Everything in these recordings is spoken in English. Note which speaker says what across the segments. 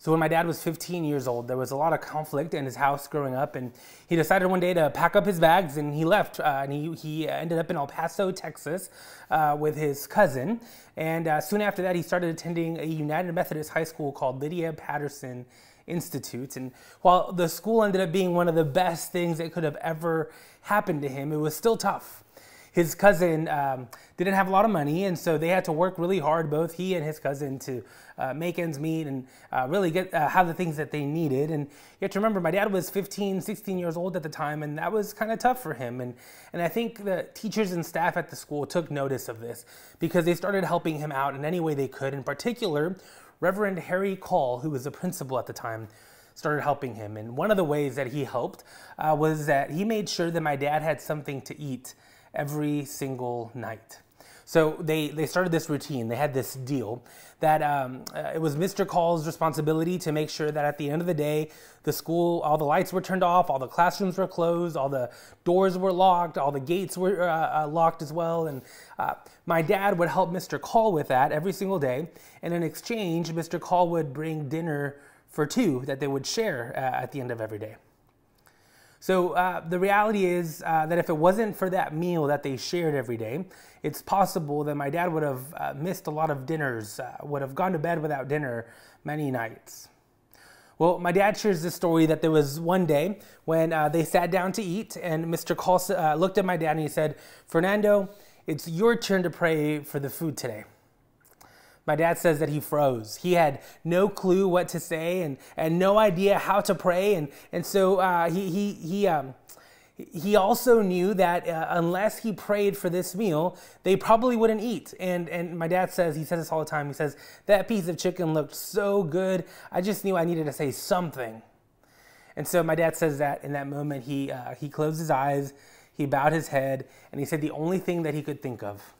Speaker 1: So when my dad was 15 years old, there was a lot of conflict in his house growing up, and he decided one day to pack up his bags and he left. Uh, and he, he ended up in El Paso, Texas, uh, with his cousin. And uh, soon after that, he started attending a United Methodist high school called Lydia Patterson Institute. And while the school ended up being one of the best things that could have ever happened to him, it was still tough his cousin um, didn't have a lot of money, and so they had to work really hard, both he and his cousin, to uh, make ends meet and uh, really get uh, have the things that they needed. And you have to remember, my dad was 15, 16 years old at the time, and that was kind of tough for him. And and I think the teachers and staff at the school took notice of this because they started helping him out in any way they could. In particular, Reverend Harry Call, who was the principal at the time, started helping him. And one of the ways that he helped uh, was that he made sure that my dad had something to eat every single night. So they, they started this routine. They had this deal that um, uh, it was Mr. Call's responsibility to make sure that at the end of the day, the school, all the lights were turned off, all the classrooms were closed, all the doors were locked, all the gates were uh, uh, locked as well. And uh, my dad would help Mr. Call with that every single day. And in exchange, Mr. Call would bring dinner for two that they would share uh, at the end of every day. So uh, the reality is uh, that if it wasn't for that meal that they shared every day, it's possible that my dad would have uh, missed a lot of dinners, uh, would have gone to bed without dinner many nights. Well, my dad shares this story that there was one day when uh, they sat down to eat, and Mr. Call uh, looked at my dad and he said, Fernando, it's your turn to pray for the food today. My dad says that he froze. He had no clue what to say and, and no idea how to pray. And, and so uh, he, he, he, um, he also knew that uh, unless he prayed for this meal, they probably wouldn't eat. And, and my dad says, he says this all the time. He says, that piece of chicken looked so good. I just knew I needed to say something. And so my dad says that in that moment, he, uh, he closed his eyes, he bowed his head, and he said the only thing that he could think of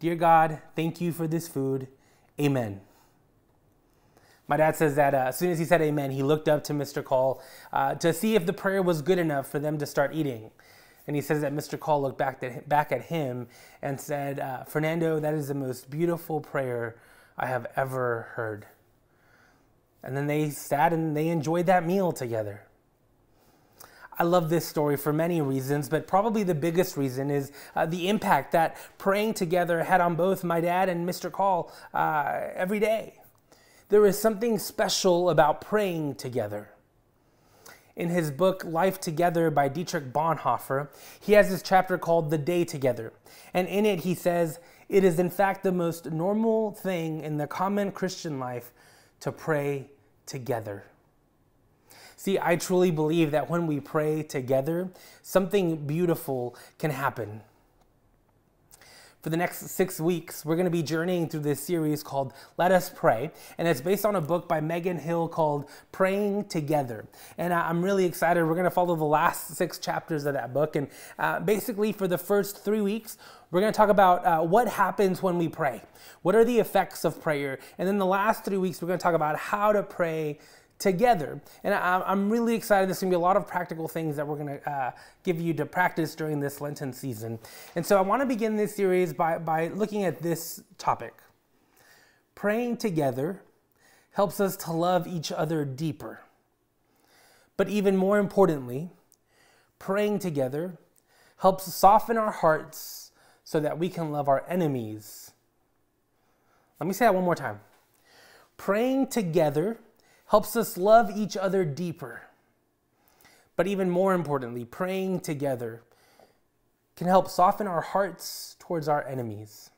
Speaker 1: Dear God, thank you for this food. Amen. My dad says that uh, as soon as he said amen, he looked up to Mr. Call uh, to see if the prayer was good enough for them to start eating. And he says that Mr. Call looked back back at him and said, uh, Fernando, that is the most beautiful prayer I have ever heard. And then they sat and they enjoyed that meal together. I love this story for many reasons, but probably the biggest reason is uh, the impact that praying together had on both my dad and Mr. Call uh, every day. There is something special about praying together. In his book Life Together by Dietrich Bonhoeffer, he has this chapter called The Day Together. And in it, he says, It is in fact the most normal thing in the common Christian life to pray together. See, I truly believe that when we pray together, something beautiful can happen. For the next six weeks, we're going to be journeying through this series called Let Us Pray. And it's based on a book by Megan Hill called Praying Together. And I'm really excited. We're going to follow the last six chapters of that book. And uh, basically, for the first three weeks, we're going to talk about uh, what happens when we pray. What are the effects of prayer? And then the last three weeks, we're going to talk about how to pray together. And I'm really excited. There's going to be a lot of practical things that we're going to uh, give you to practice during this Lenten season. And so I want to begin this series by, by looking at this topic. Praying together helps us to love each other deeper. But even more importantly, praying together helps soften our hearts so that we can love our enemies. Let me say that one more time. Praying together helps us love each other deeper. But even more importantly, praying together can help soften our hearts towards our enemies.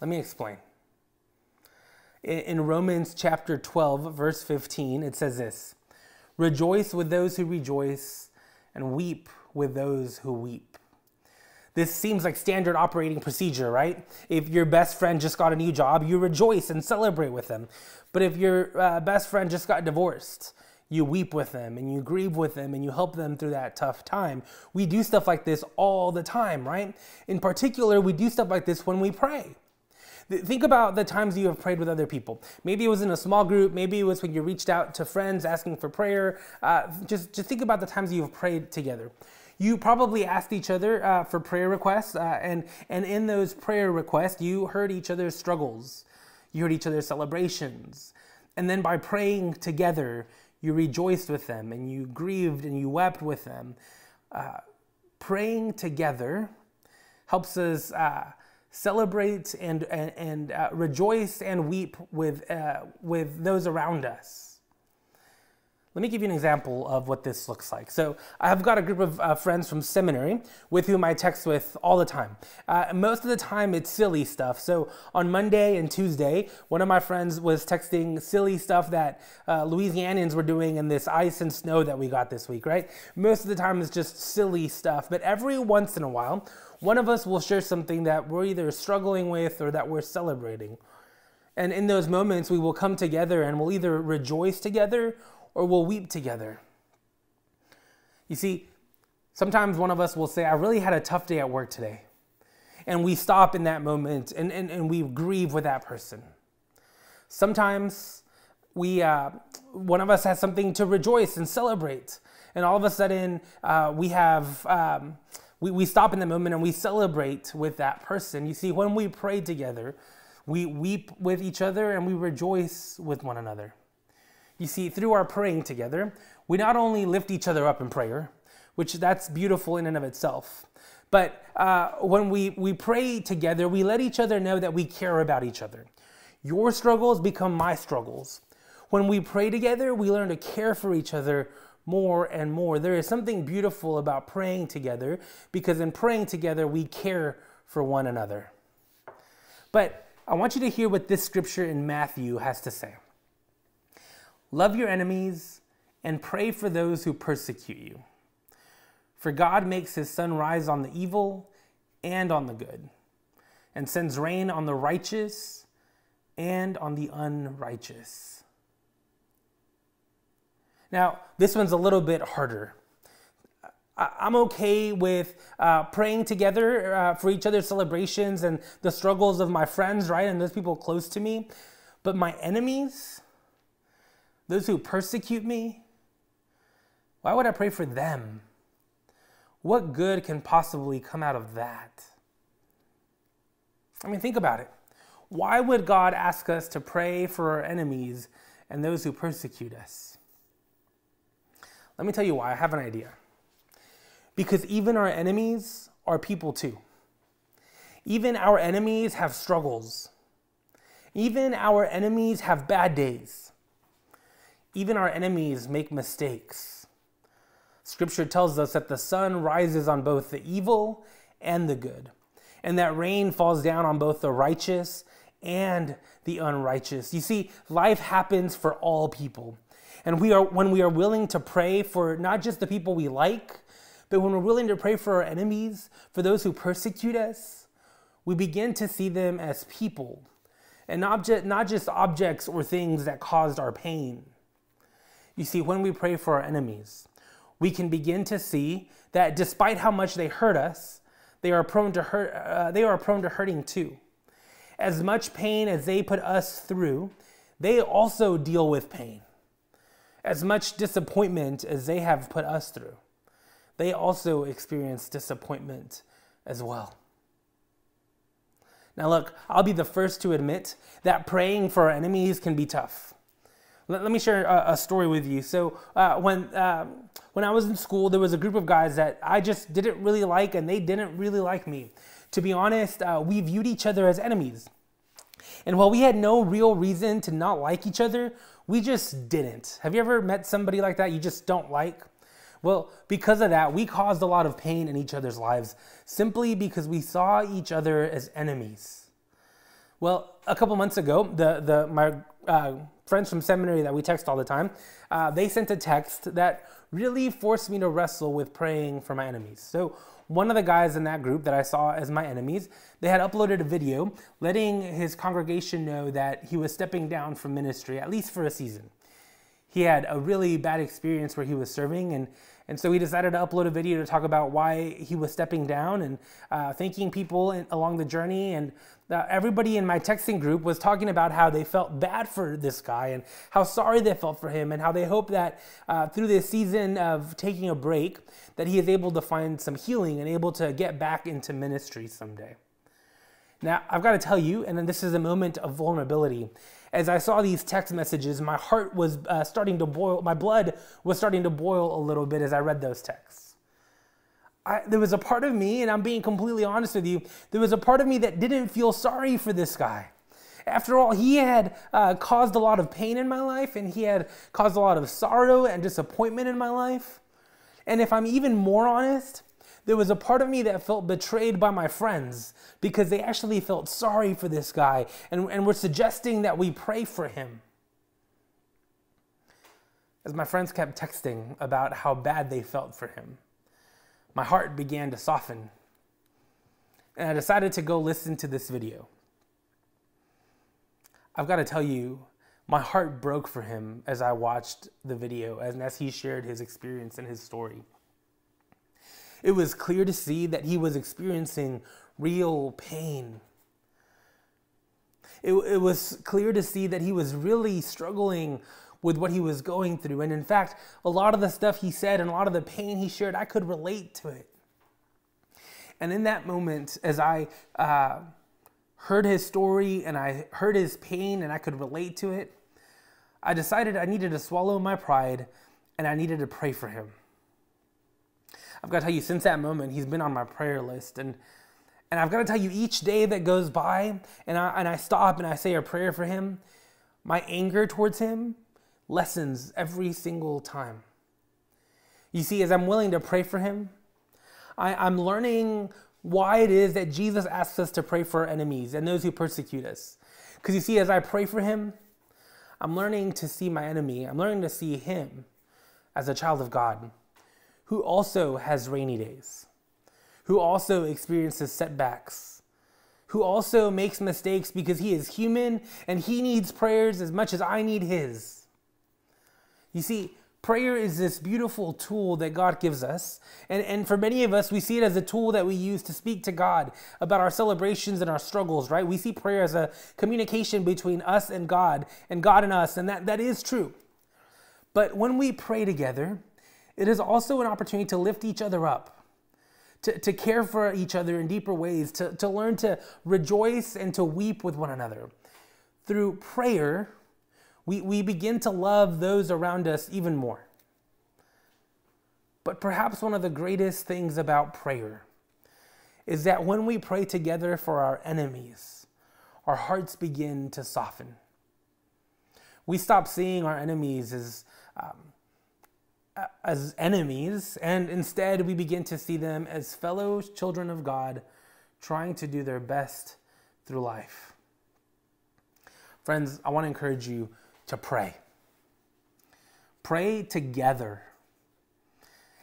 Speaker 1: Let me explain. In Romans chapter 12, verse 15, it says this Rejoice with those who rejoice, and weep with those who weep. This seems like standard operating procedure, right? If your best friend just got a new job, you rejoice and celebrate with them. But if your uh, best friend just got divorced, you weep with them and you grieve with them and you help them through that tough time. We do stuff like this all the time, right? In particular, we do stuff like this when we pray. Think about the times you have prayed with other people. Maybe it was in a small group. Maybe it was when you reached out to friends asking for prayer. Uh, just, just think about the times you have prayed together. You probably asked each other uh, for prayer requests, uh, and, and in those prayer requests, you heard each other's struggles. You heard each other's celebrations. And then by praying together, you rejoiced with them and you grieved and you wept with them. Uh, praying together helps us uh, celebrate and, and, and uh, rejoice and weep with, uh, with those around us. Let me give you an example of what this looks like. So, I've got a group of uh, friends from seminary with whom I text with all the time. Uh, most of the time, it's silly stuff. So, on Monday and Tuesday, one of my friends was texting silly stuff that uh, Louisianians were doing in this ice and snow that we got this week, right? Most of the time, it's just silly stuff. But every once in a while, one of us will share something that we're either struggling with or that we're celebrating. And in those moments, we will come together and we'll either rejoice together or we'll weep together. You see, sometimes one of us will say, I really had a tough day at work today. And we stop in that moment and, and, and we grieve with that person. Sometimes we, uh, one of us has something to rejoice and celebrate. And all of a sudden, uh, we have, um, we, we stop in the moment and we celebrate with that person. You see, when we pray together, we weep with each other and we rejoice with one another. You see, through our praying together, we not only lift each other up in prayer, which that's beautiful in and of itself, but uh, when we, we pray together, we let each other know that we care about each other. Your struggles become my struggles. When we pray together, we learn to care for each other more and more. There is something beautiful about praying together because in praying together, we care for one another. But I want you to hear what this scripture in Matthew has to say. Love your enemies and pray for those who persecute you. For God makes his sun rise on the evil and on the good, and sends rain on the righteous and on the unrighteous. Now, this one's a little bit harder. I'm okay with uh, praying together uh, for each other's celebrations and the struggles of my friends, right? And those people close to me. But my enemies, those who persecute me, why would I pray for them? What good can possibly come out of that? I mean, think about it. Why would God ask us to pray for our enemies and those who persecute us? Let me tell you why. I have an idea. Because even our enemies are people too. Even our enemies have struggles. Even our enemies have bad days. Even our enemies make mistakes. Scripture tells us that the sun rises on both the evil and the good, and that rain falls down on both the righteous and the unrighteous. You see, life happens for all people. And we are when we are willing to pray for not just the people we like, but when we're willing to pray for our enemies, for those who persecute us, we begin to see them as people and object, not just objects or things that caused our pain. You see, when we pray for our enemies, we can begin to see that despite how much they hurt us, they are prone to hurt. Uh, they are prone to hurting too. As much pain as they put us through, they also deal with pain. As much disappointment as they have put us through, they also experience disappointment as well. Now, look, I'll be the first to admit that praying for our enemies can be tough. Let, let me share a, a, story with you. So uh, when uh, when I was in school, there was a group of guys that I just didn't really like, and they didn't really like me. To be honest, uh, we viewed each other as enemies. And while we had no real reason to not like each other, we just didn't. Have you ever met somebody like that you just don't like? Well, because of that, we caused a lot of pain in each other's lives simply because we saw each other as enemies. Well, a couple months ago, the, the, my uh, friends from seminary that we text all the time, uh, they sent a text that really forced me to wrestle with praying for my enemies. So one of the guys in that group that I saw as my enemies, they had uploaded a video letting his congregation know that he was stepping down from ministry, at least for a season. He had a really bad experience where he was serving, and and so he decided to upload a video to talk about why he was stepping down and uh, thanking people in, along the journey. And uh, everybody in my texting group was talking about how they felt bad for this guy and how sorry they felt for him and how they hope that uh, through this season of taking a break that he is able to find some healing and able to get back into ministry someday. Now, I've got to tell you, and this is a moment of vulnerability. As I saw these text messages, my heart was uh, starting to boil, my blood was starting to boil a little bit as I read those texts. I, there was a part of me, and I'm being completely honest with you, there was a part of me that didn't feel sorry for this guy. After all, he had uh, caused a lot of pain in my life, and he had caused a lot of sorrow and disappointment in my life. And if I'm even more honest, there was a part of me that felt betrayed by my friends because they actually felt sorry for this guy and, and were suggesting that we pray for him. As my friends kept texting about how bad they felt for him, my heart began to soften. And I decided to go listen to this video. I've got to tell you, my heart broke for him as I watched the video and as he shared his experience and his story. It was clear to see that he was experiencing real pain. It, it was clear to see that he was really struggling with what he was going through. And in fact, a lot of the stuff he said and a lot of the pain he shared, I could relate to it. And in that moment, as I uh, heard his story and I heard his pain and I could relate to it, I decided I needed to swallow my pride and I needed to pray for him. I've got to tell you, since that moment, he's been on my prayer list. And, and I've got to tell you, each day that goes by and I, and I stop and I say a prayer for him, my anger towards him lessens every single time. You see, as I'm willing to pray for him, I, I'm learning why it is that Jesus asks us to pray for our enemies and those who persecute us. Because you see, as I pray for him, I'm learning to see my enemy, I'm learning to see him as a child of God who also has rainy days, who also experiences setbacks, who also makes mistakes because he is human and he needs prayers as much as I need his. You see, prayer is this beautiful tool that God gives us. And, and for many of us, we see it as a tool that we use to speak to God about our celebrations and our struggles, right? We see prayer as a communication between us and God and God and us, and that, that is true. But when we pray together, it is also an opportunity to lift each other up, to, to care for each other in deeper ways, to, to learn to rejoice and to weep with one another. Through prayer, we, we begin to love those around us even more. But perhaps one of the greatest things about prayer is that when we pray together for our enemies, our hearts begin to soften. We stop seeing our enemies as um, as enemies, and instead we begin to see them as fellow children of God trying to do their best through life. Friends, I want to encourage you to pray. Pray together.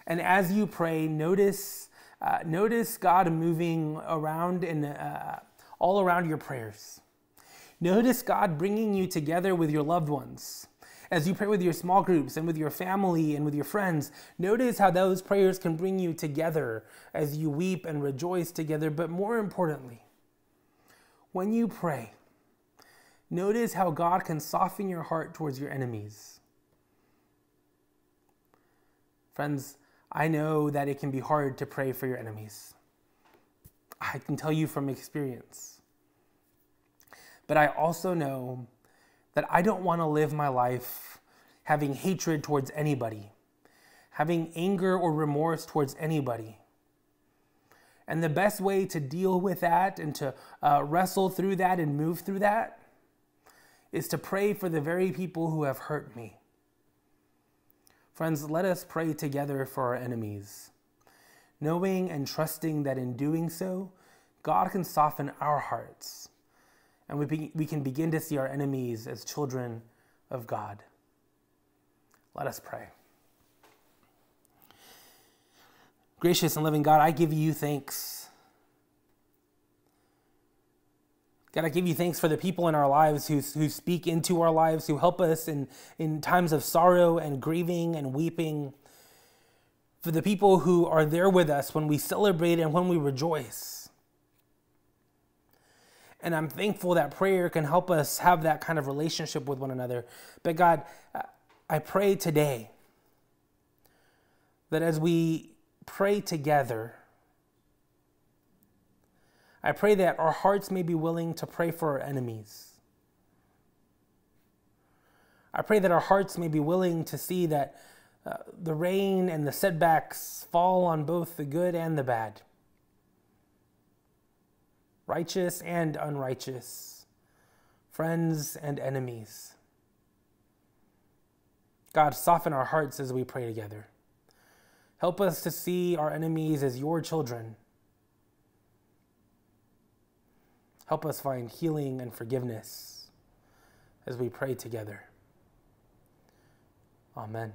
Speaker 1: And as you pray, notice, uh, notice God moving around and uh, all around your prayers. Notice God bringing you together with your loved ones as you pray with your small groups and with your family and with your friends, notice how those prayers can bring you together as you weep and rejoice together. But more importantly, when you pray, notice how God can soften your heart towards your enemies. Friends, I know that it can be hard to pray for your enemies. I can tell you from experience. But I also know that I don't want to live my life having hatred towards anybody, having anger or remorse towards anybody. And the best way to deal with that and to uh, wrestle through that and move through that is to pray for the very people who have hurt me. Friends, let us pray together for our enemies, knowing and trusting that in doing so, God can soften our hearts and we, be, we can begin to see our enemies as children of God. Let us pray. Gracious and loving God, I give you thanks. God, I give you thanks for the people in our lives who, who speak into our lives, who help us in, in times of sorrow and grieving and weeping. For the people who are there with us when we celebrate and when we rejoice. And I'm thankful that prayer can help us have that kind of relationship with one another. But God, I pray today that as we pray together, I pray that our hearts may be willing to pray for our enemies. I pray that our hearts may be willing to see that uh, the rain and the setbacks fall on both the good and the bad, righteous and unrighteous, friends and enemies. God, soften our hearts as we pray together. Help us to see our enemies as your children. Help us find healing and forgiveness as we pray together. Amen.